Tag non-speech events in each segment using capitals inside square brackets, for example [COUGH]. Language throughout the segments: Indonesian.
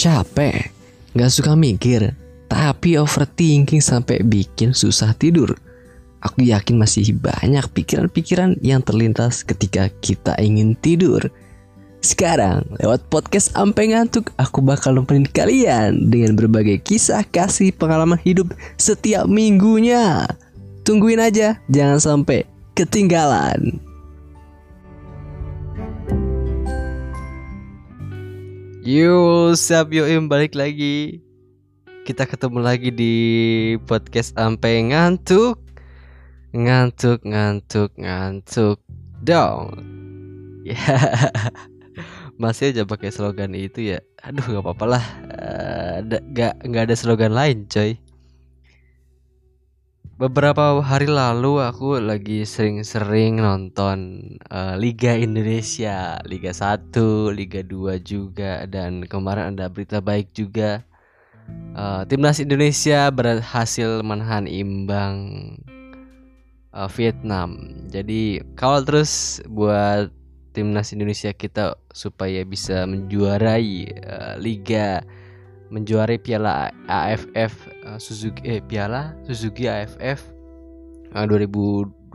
capek, gak suka mikir, tapi overthinking sampai bikin susah tidur. Aku yakin masih banyak pikiran-pikiran yang terlintas ketika kita ingin tidur. Sekarang, lewat podcast Ampe Ngantuk, aku bakal nemenin kalian dengan berbagai kisah kasih pengalaman hidup setiap minggunya. Tungguin aja, jangan sampai ketinggalan. Yo, siap yo balik lagi. Kita ketemu lagi di podcast Ampe Ngantuk. Ngantuk, ngantuk, ngantuk dong. Ya. [LAUGHS] Masih aja pakai slogan itu ya. Aduh, gak apa-apa lah. Uh, gak ada slogan lain, coy. Beberapa hari lalu aku lagi sering-sering nonton uh, Liga Indonesia, Liga 1, Liga 2 juga dan kemarin ada berita baik juga. Uh, Timnas Indonesia berhasil menahan imbang uh, Vietnam. Jadi kawal terus buat Timnas Indonesia kita supaya bisa menjuarai uh, Liga menjuarai piala AFF uh, Suzuki eh piala Suzuki AFF uh, 2021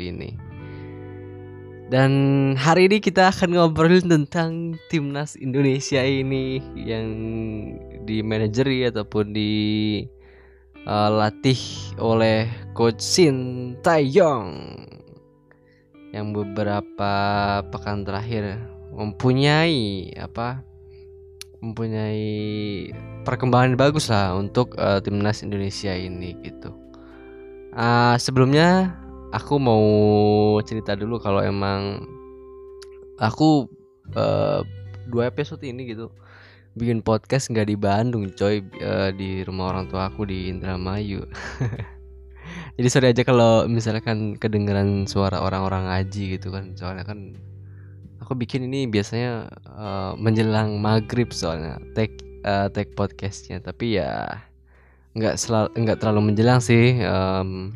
ini. Dan hari ini kita akan ngobrolin tentang timnas Indonesia ini yang di manajeri ataupun di uh, latih oleh coach Shin Taeyong yang beberapa pekan terakhir mempunyai apa mempunyai perkembangan bagus lah untuk uh, timnas Indonesia ini gitu. Uh, sebelumnya aku mau cerita dulu kalau emang aku uh, dua episode ini gitu bikin podcast nggak di Bandung coy uh, di rumah orang tua aku di Indramayu. [LAUGHS] Jadi sorry aja kalau misalkan kedengeran suara orang-orang ngaji gitu kan soalnya kan aku bikin ini biasanya uh, menjelang maghrib soalnya take uh, take podcastnya. Tapi ya nggak selalu nggak terlalu menjelang sih um,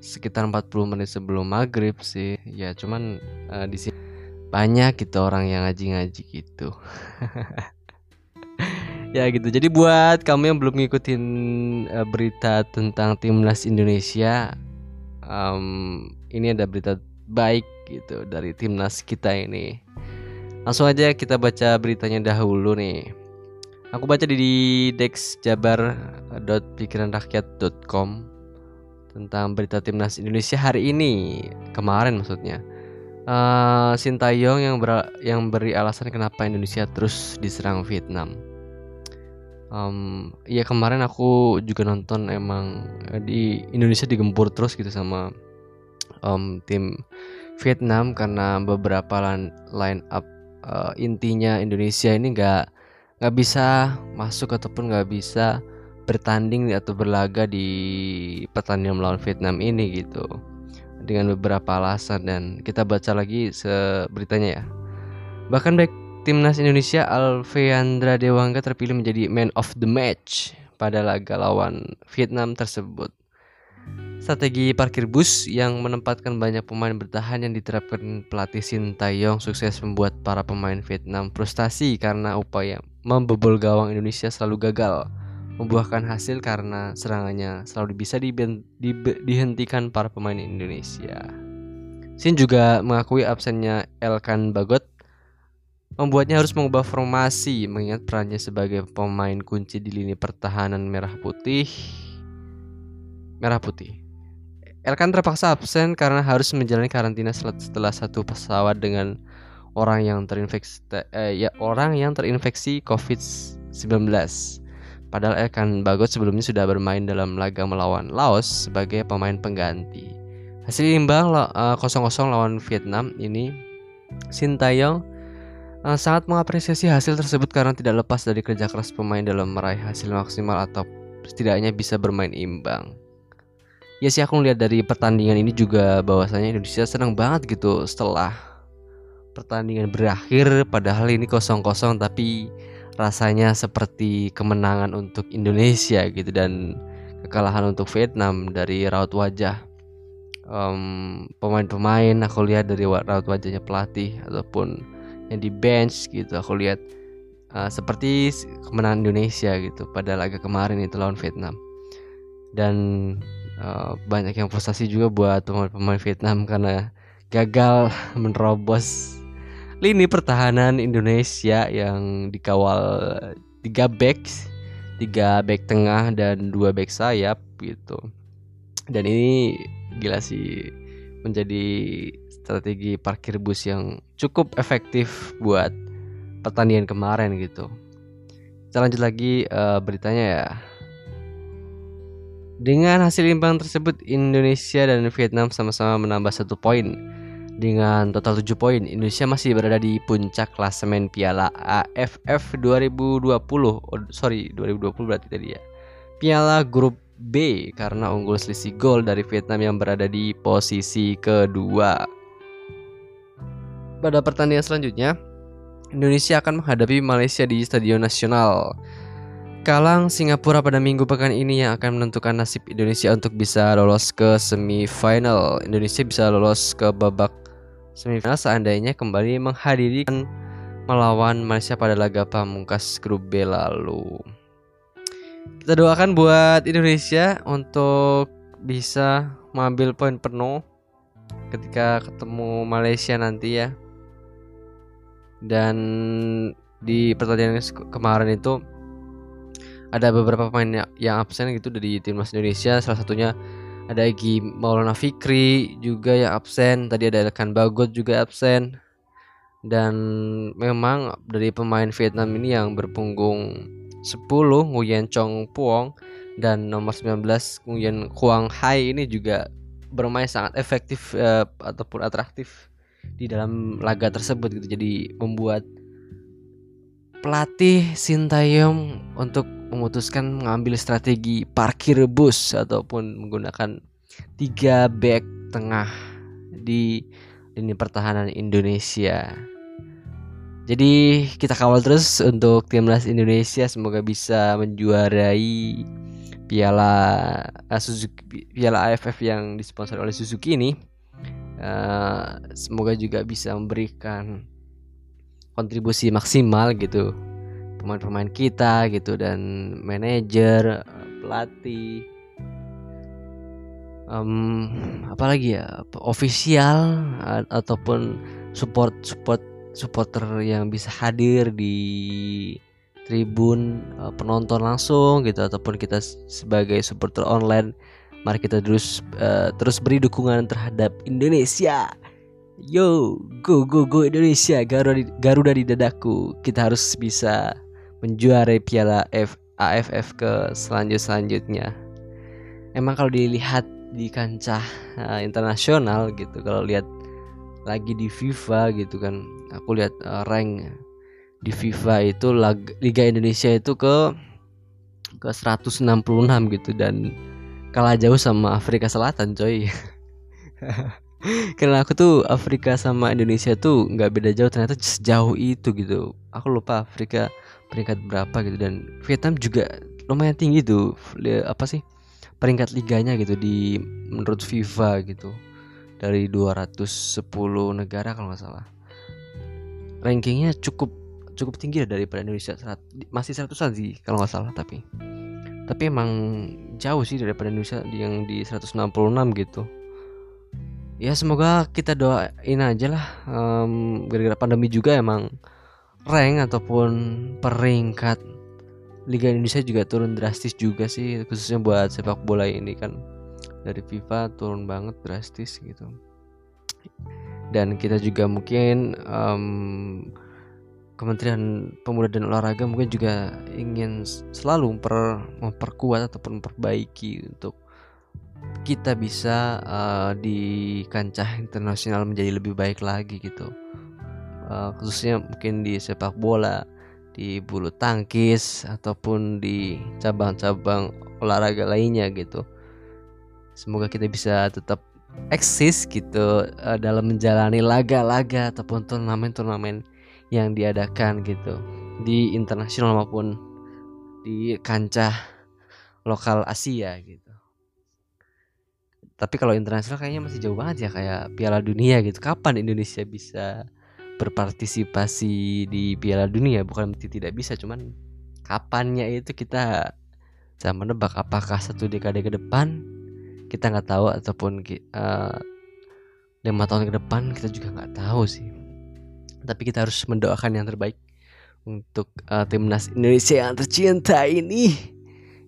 sekitar 40 menit sebelum maghrib sih. Ya cuman uh, di sini banyak gitu orang yang ngaji-ngaji gitu. [LAUGHS] Ya gitu. Jadi buat kamu yang belum ngikutin uh, berita tentang timnas Indonesia um, ini ada berita baik gitu dari timnas kita ini. Langsung aja kita baca beritanya dahulu nih. Aku baca di dexjabar.pikiranrakyat.com tentang berita timnas Indonesia hari ini, kemarin maksudnya. Uh, Sintayong yang ber yang beri alasan kenapa Indonesia terus diserang Vietnam. Um, ya kemarin aku juga nonton emang di Indonesia digempur terus gitu sama um, tim Vietnam karena beberapa line up uh, intinya Indonesia ini nggak nggak bisa masuk ataupun nggak bisa bertanding atau berlaga di pertandingan melawan Vietnam ini gitu. Dengan beberapa alasan dan kita baca lagi seberitanya ya. Bahkan baik timnas Indonesia Alfeandra Dewangga terpilih menjadi man of the match pada laga lawan Vietnam tersebut Strategi parkir bus yang menempatkan banyak pemain bertahan yang diterapkan pelatih Sintayong sukses membuat para pemain Vietnam frustasi karena upaya membobol gawang Indonesia selalu gagal membuahkan hasil karena serangannya selalu bisa di, di, dihentikan para pemain Indonesia. Sin juga mengakui absennya Elkan Bagot membuatnya harus mengubah formasi mengingat perannya sebagai pemain kunci di lini pertahanan merah putih merah putih. Elkan terpaksa absen karena harus menjalani karantina setelah satu pesawat dengan orang yang terinfeksi eh, ya orang yang terinfeksi COVID-19. Padahal Elkan Bagot sebelumnya sudah bermain dalam laga melawan Laos sebagai pemain pengganti. Hasil imbang 0-0 uh, lawan Vietnam ini Sintayong uh, sangat mengapresiasi hasil tersebut karena tidak lepas dari kerja keras pemain dalam meraih hasil maksimal atau setidaknya bisa bermain imbang ya sih aku lihat dari pertandingan ini juga bahwasanya Indonesia senang banget gitu setelah pertandingan berakhir padahal ini kosong-kosong tapi rasanya seperti kemenangan untuk Indonesia gitu dan kekalahan untuk Vietnam dari raut wajah pemain-pemain. Aku lihat dari raut wajahnya pelatih ataupun yang di bench gitu aku lihat uh, seperti kemenangan Indonesia gitu pada laga kemarin itu lawan Vietnam. Dan uh, banyak yang frustasi juga buat pemain-pemain Vietnam karena gagal [LAUGHS] menerobos lini pertahanan Indonesia yang dikawal tiga backs tiga back tengah dan dua back sayap gitu dan ini gila sih menjadi strategi parkir bus yang cukup efektif buat pertandingan kemarin gitu. Kita lanjut lagi uh, beritanya ya. Dengan hasil imbang tersebut Indonesia dan Vietnam sama-sama menambah satu poin dengan total 7 poin. Indonesia masih berada di puncak klasemen Piala AFF 2020. Oh, sorry, 2020 berarti tadi ya. Piala grup B karena unggul selisih gol dari Vietnam yang berada di posisi kedua. Pada pertandingan selanjutnya, Indonesia akan menghadapi Malaysia di Stadion Nasional. Kalang Singapura pada minggu pekan ini yang akan menentukan nasib Indonesia untuk bisa lolos ke semifinal. Indonesia bisa lolos ke babak semifinal seandainya kembali menghadiri melawan Malaysia pada laga pamungkas grup B lalu. Kita doakan buat Indonesia untuk bisa mengambil poin penuh ketika ketemu Malaysia nanti ya dan di pertandingan kemarin itu ada beberapa pemain yang absen gitu dari timnas Indonesia. Salah satunya ada Egi Maulana Fikri juga yang absen. Tadi ada Elkan Bagot juga absen. Dan memang dari pemain Vietnam ini yang berpunggung 10 Nguyen Chong Puong dan nomor 19 Nguyen Huang Hai ini juga bermain sangat efektif uh, ataupun atraktif di dalam laga tersebut gitu. Jadi membuat pelatih Sintayong untuk memutuskan mengambil strategi parkir bus ataupun menggunakan tiga back tengah di lini pertahanan Indonesia. Jadi kita kawal terus untuk timnas Indonesia semoga bisa menjuarai piala uh, Suzuki piala AFF yang disponsori oleh Suzuki ini Eh, semoga juga bisa memberikan kontribusi maksimal gitu. Pemain-pemain kita gitu dan manajer pelatih. Um, apalagi ya? Ofisial ataupun support support supporter yang bisa hadir di tribun uh, penonton langsung gitu ataupun kita sebagai supporter online. Mari kita terus uh, terus beri dukungan terhadap Indonesia. Yo, go go go Indonesia, Garuda di, Garuda di dadaku. Kita harus bisa menjuarai Piala F, AFF ke selanjut selanjutnya. Emang kalau dilihat di kancah uh, internasional gitu, kalau lihat lagi di FIFA gitu kan, aku lihat uh, rank di FIFA itu Liga Indonesia itu ke ke 166 gitu dan kalah jauh sama Afrika Selatan coy [LAUGHS] karena aku tuh Afrika sama Indonesia tuh nggak beda jauh ternyata sejauh itu gitu. Aku lupa Afrika peringkat berapa gitu dan Vietnam juga lumayan tinggi tuh apa sih peringkat liganya gitu di menurut FIFA gitu. Dari 210 negara kalau nggak salah. Rankingnya cukup cukup tinggi daripada Indonesia. Masih seratusan sih kalau nggak salah tapi tapi emang jauh sih daripada Indonesia yang di 166 gitu ya semoga kita doain aja lah. Um, gara-gara pandemi juga emang rank ataupun peringkat Liga Indonesia juga turun drastis juga sih khususnya buat sepak bola ini kan. Dari FIFA turun banget drastis gitu. Dan kita juga mungkin um, Kementerian Pemuda dan Olahraga mungkin juga ingin selalu memper, memperkuat ataupun memperbaiki untuk kita bisa uh, di kancah internasional menjadi lebih baik lagi gitu uh, khususnya mungkin di sepak bola di bulu tangkis ataupun di cabang-cabang olahraga lainnya gitu semoga kita bisa tetap eksis gitu uh, dalam menjalani laga-laga ataupun turnamen-turnamen yang diadakan gitu di internasional maupun di kancah lokal Asia gitu. Tapi kalau internasional kayaknya masih jauh banget ya kayak Piala Dunia gitu. Kapan Indonesia bisa berpartisipasi di Piala Dunia bukan tidak bisa cuman kapannya itu kita saya menebak apakah satu dekade ke depan kita nggak tahu ataupun uh, lima tahun ke depan kita juga nggak tahu sih tapi kita harus mendoakan yang terbaik untuk uh, timnas Indonesia yang tercinta ini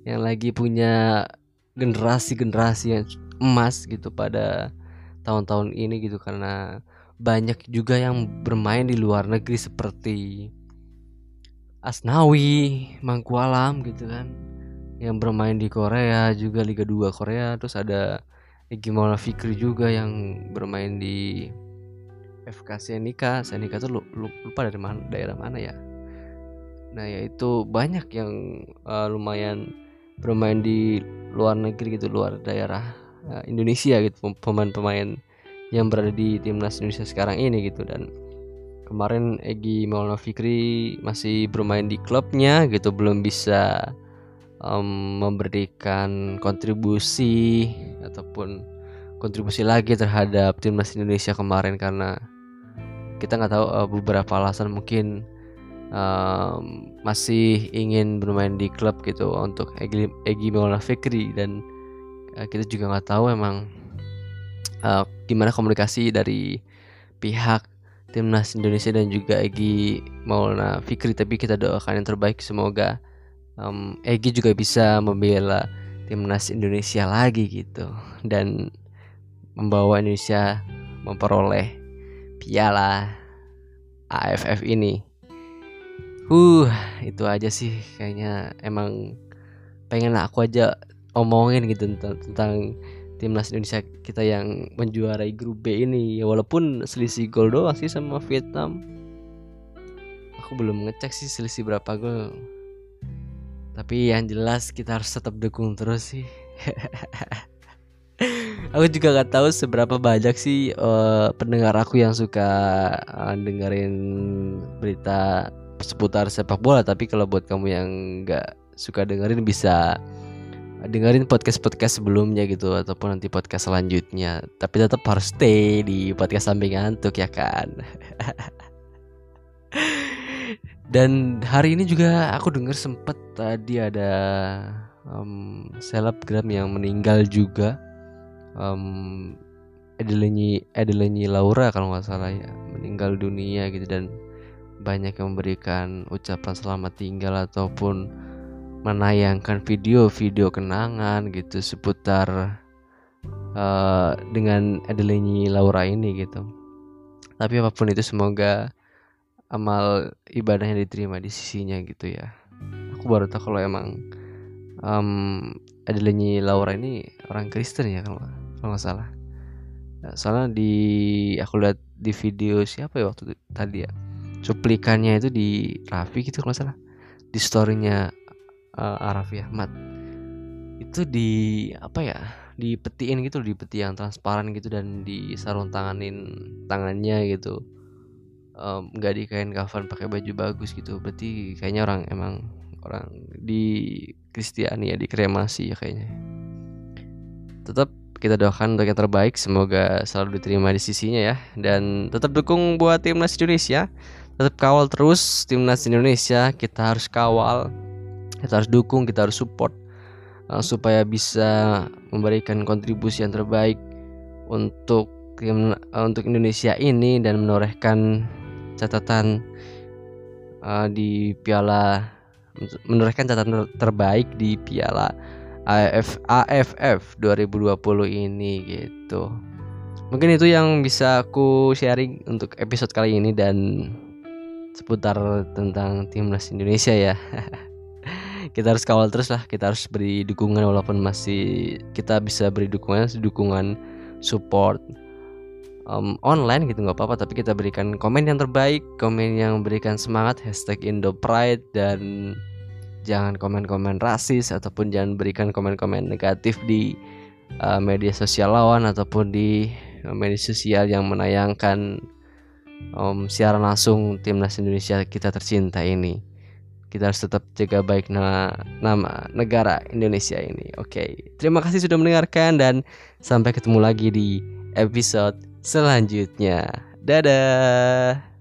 yang lagi punya generasi-generasi yang emas gitu pada tahun-tahun ini gitu karena banyak juga yang bermain di luar negeri seperti Asnawi, Mangkualam gitu kan yang bermain di Korea juga Liga 2 Korea. Terus ada Egy Maulana Fikri juga yang bermain di FK Senika Senika tuh lupa dari mana daerah mana ya? Nah ya itu banyak yang uh, lumayan bermain di luar negeri gitu luar daerah uh, Indonesia gitu pemain-pemain yang berada di timnas Indonesia sekarang ini gitu. Dan kemarin Egi Maulana Fikri masih bermain di klubnya gitu belum bisa um, memberikan kontribusi ataupun kontribusi lagi terhadap timnas Indonesia kemarin karena kita nggak tahu uh, beberapa alasan mungkin um, masih ingin bermain di klub gitu untuk Egi, Egi Maulana Fikri. Dan uh, kita juga nggak tahu emang uh, gimana komunikasi dari pihak timnas Indonesia dan juga Egi Maulana Fikri. Tapi kita doakan yang terbaik. Semoga um, Egi juga bisa membela timnas Indonesia lagi gitu. Dan membawa Indonesia memperoleh piala AFF ini. Uh, itu aja sih kayaknya. Emang pengen aku aja omongin gitu tentang, tentang timnas Indonesia kita yang menjuarai grup B ini. Ya walaupun selisih gol doang sih sama Vietnam. Aku belum ngecek sih selisih berapa gol. Tapi yang jelas kita harus tetap dukung terus sih. [LAUGHS] Aku juga gak tahu seberapa banyak sih uh, pendengar aku yang suka uh, dengerin berita seputar sepak bola. Tapi kalau buat kamu yang nggak suka dengerin bisa dengerin podcast-podcast sebelumnya gitu ataupun nanti podcast selanjutnya. Tapi tetap harus stay di podcast sampingan untuk ya kan? [LAUGHS] Dan hari ini juga aku dengar sempet tadi ada um, selebgram yang meninggal juga. Um, Edelenyi Edelenyi Laura kalau nggak salah ya meninggal dunia gitu dan banyak yang memberikan ucapan selamat tinggal ataupun menayangkan video-video kenangan gitu seputar uh, dengan Adelenyi Laura ini gitu. Tapi apa pun itu semoga amal ibadahnya diterima di sisinya gitu ya. Aku baru tahu kalau emang um, Adelenyi Laura ini orang Kristen ya kalau kalau nggak salah. Nah, soalnya di aku lihat di video siapa ya waktu itu, tadi ya cuplikannya itu di Raffi gitu kalau salah di storynya uh, Arafi Ahmad itu di apa ya dipetiin gitu di peti yang transparan gitu dan di sarung tanganin tangannya gitu. Nggak um, di kain kafan pakai baju bagus gitu. Berarti kayaknya orang emang orang di Kristiani ya di kremasi ya kayaknya. Tetap kita doakan untuk yang terbaik semoga selalu diterima di sisinya ya. Dan tetap dukung buat timnas Indonesia. Tetap kawal terus timnas Indonesia. Kita harus kawal kita harus dukung kita harus support uh, supaya bisa memberikan kontribusi yang terbaik untuk uh, untuk Indonesia ini dan menorehkan catatan uh, di piala menorehkan catatan terbaik di piala AF, AFF 2020 ini gitu. Mungkin itu yang bisa aku sharing untuk episode kali ini dan seputar tentang timnas Indonesia ya. [LAUGHS] kita harus kawal terus lah kita harus beri dukungan walaupun masih kita bisa beri dukungan dukungan support um, online gitu nggak apa-apa tapi kita berikan komen yang terbaik komen yang berikan semangat hashtag Indo Pride dan jangan komen-komen rasis ataupun jangan berikan komen-komen negatif di uh, media sosial lawan ataupun di uh, media sosial yang menayangkan um, siaran langsung timnas Indonesia kita tercinta ini kita harus tetap jaga baik nama, nama negara Indonesia ini. Oke, okay. terima kasih sudah mendengarkan dan sampai ketemu lagi di episode selanjutnya. Dadah.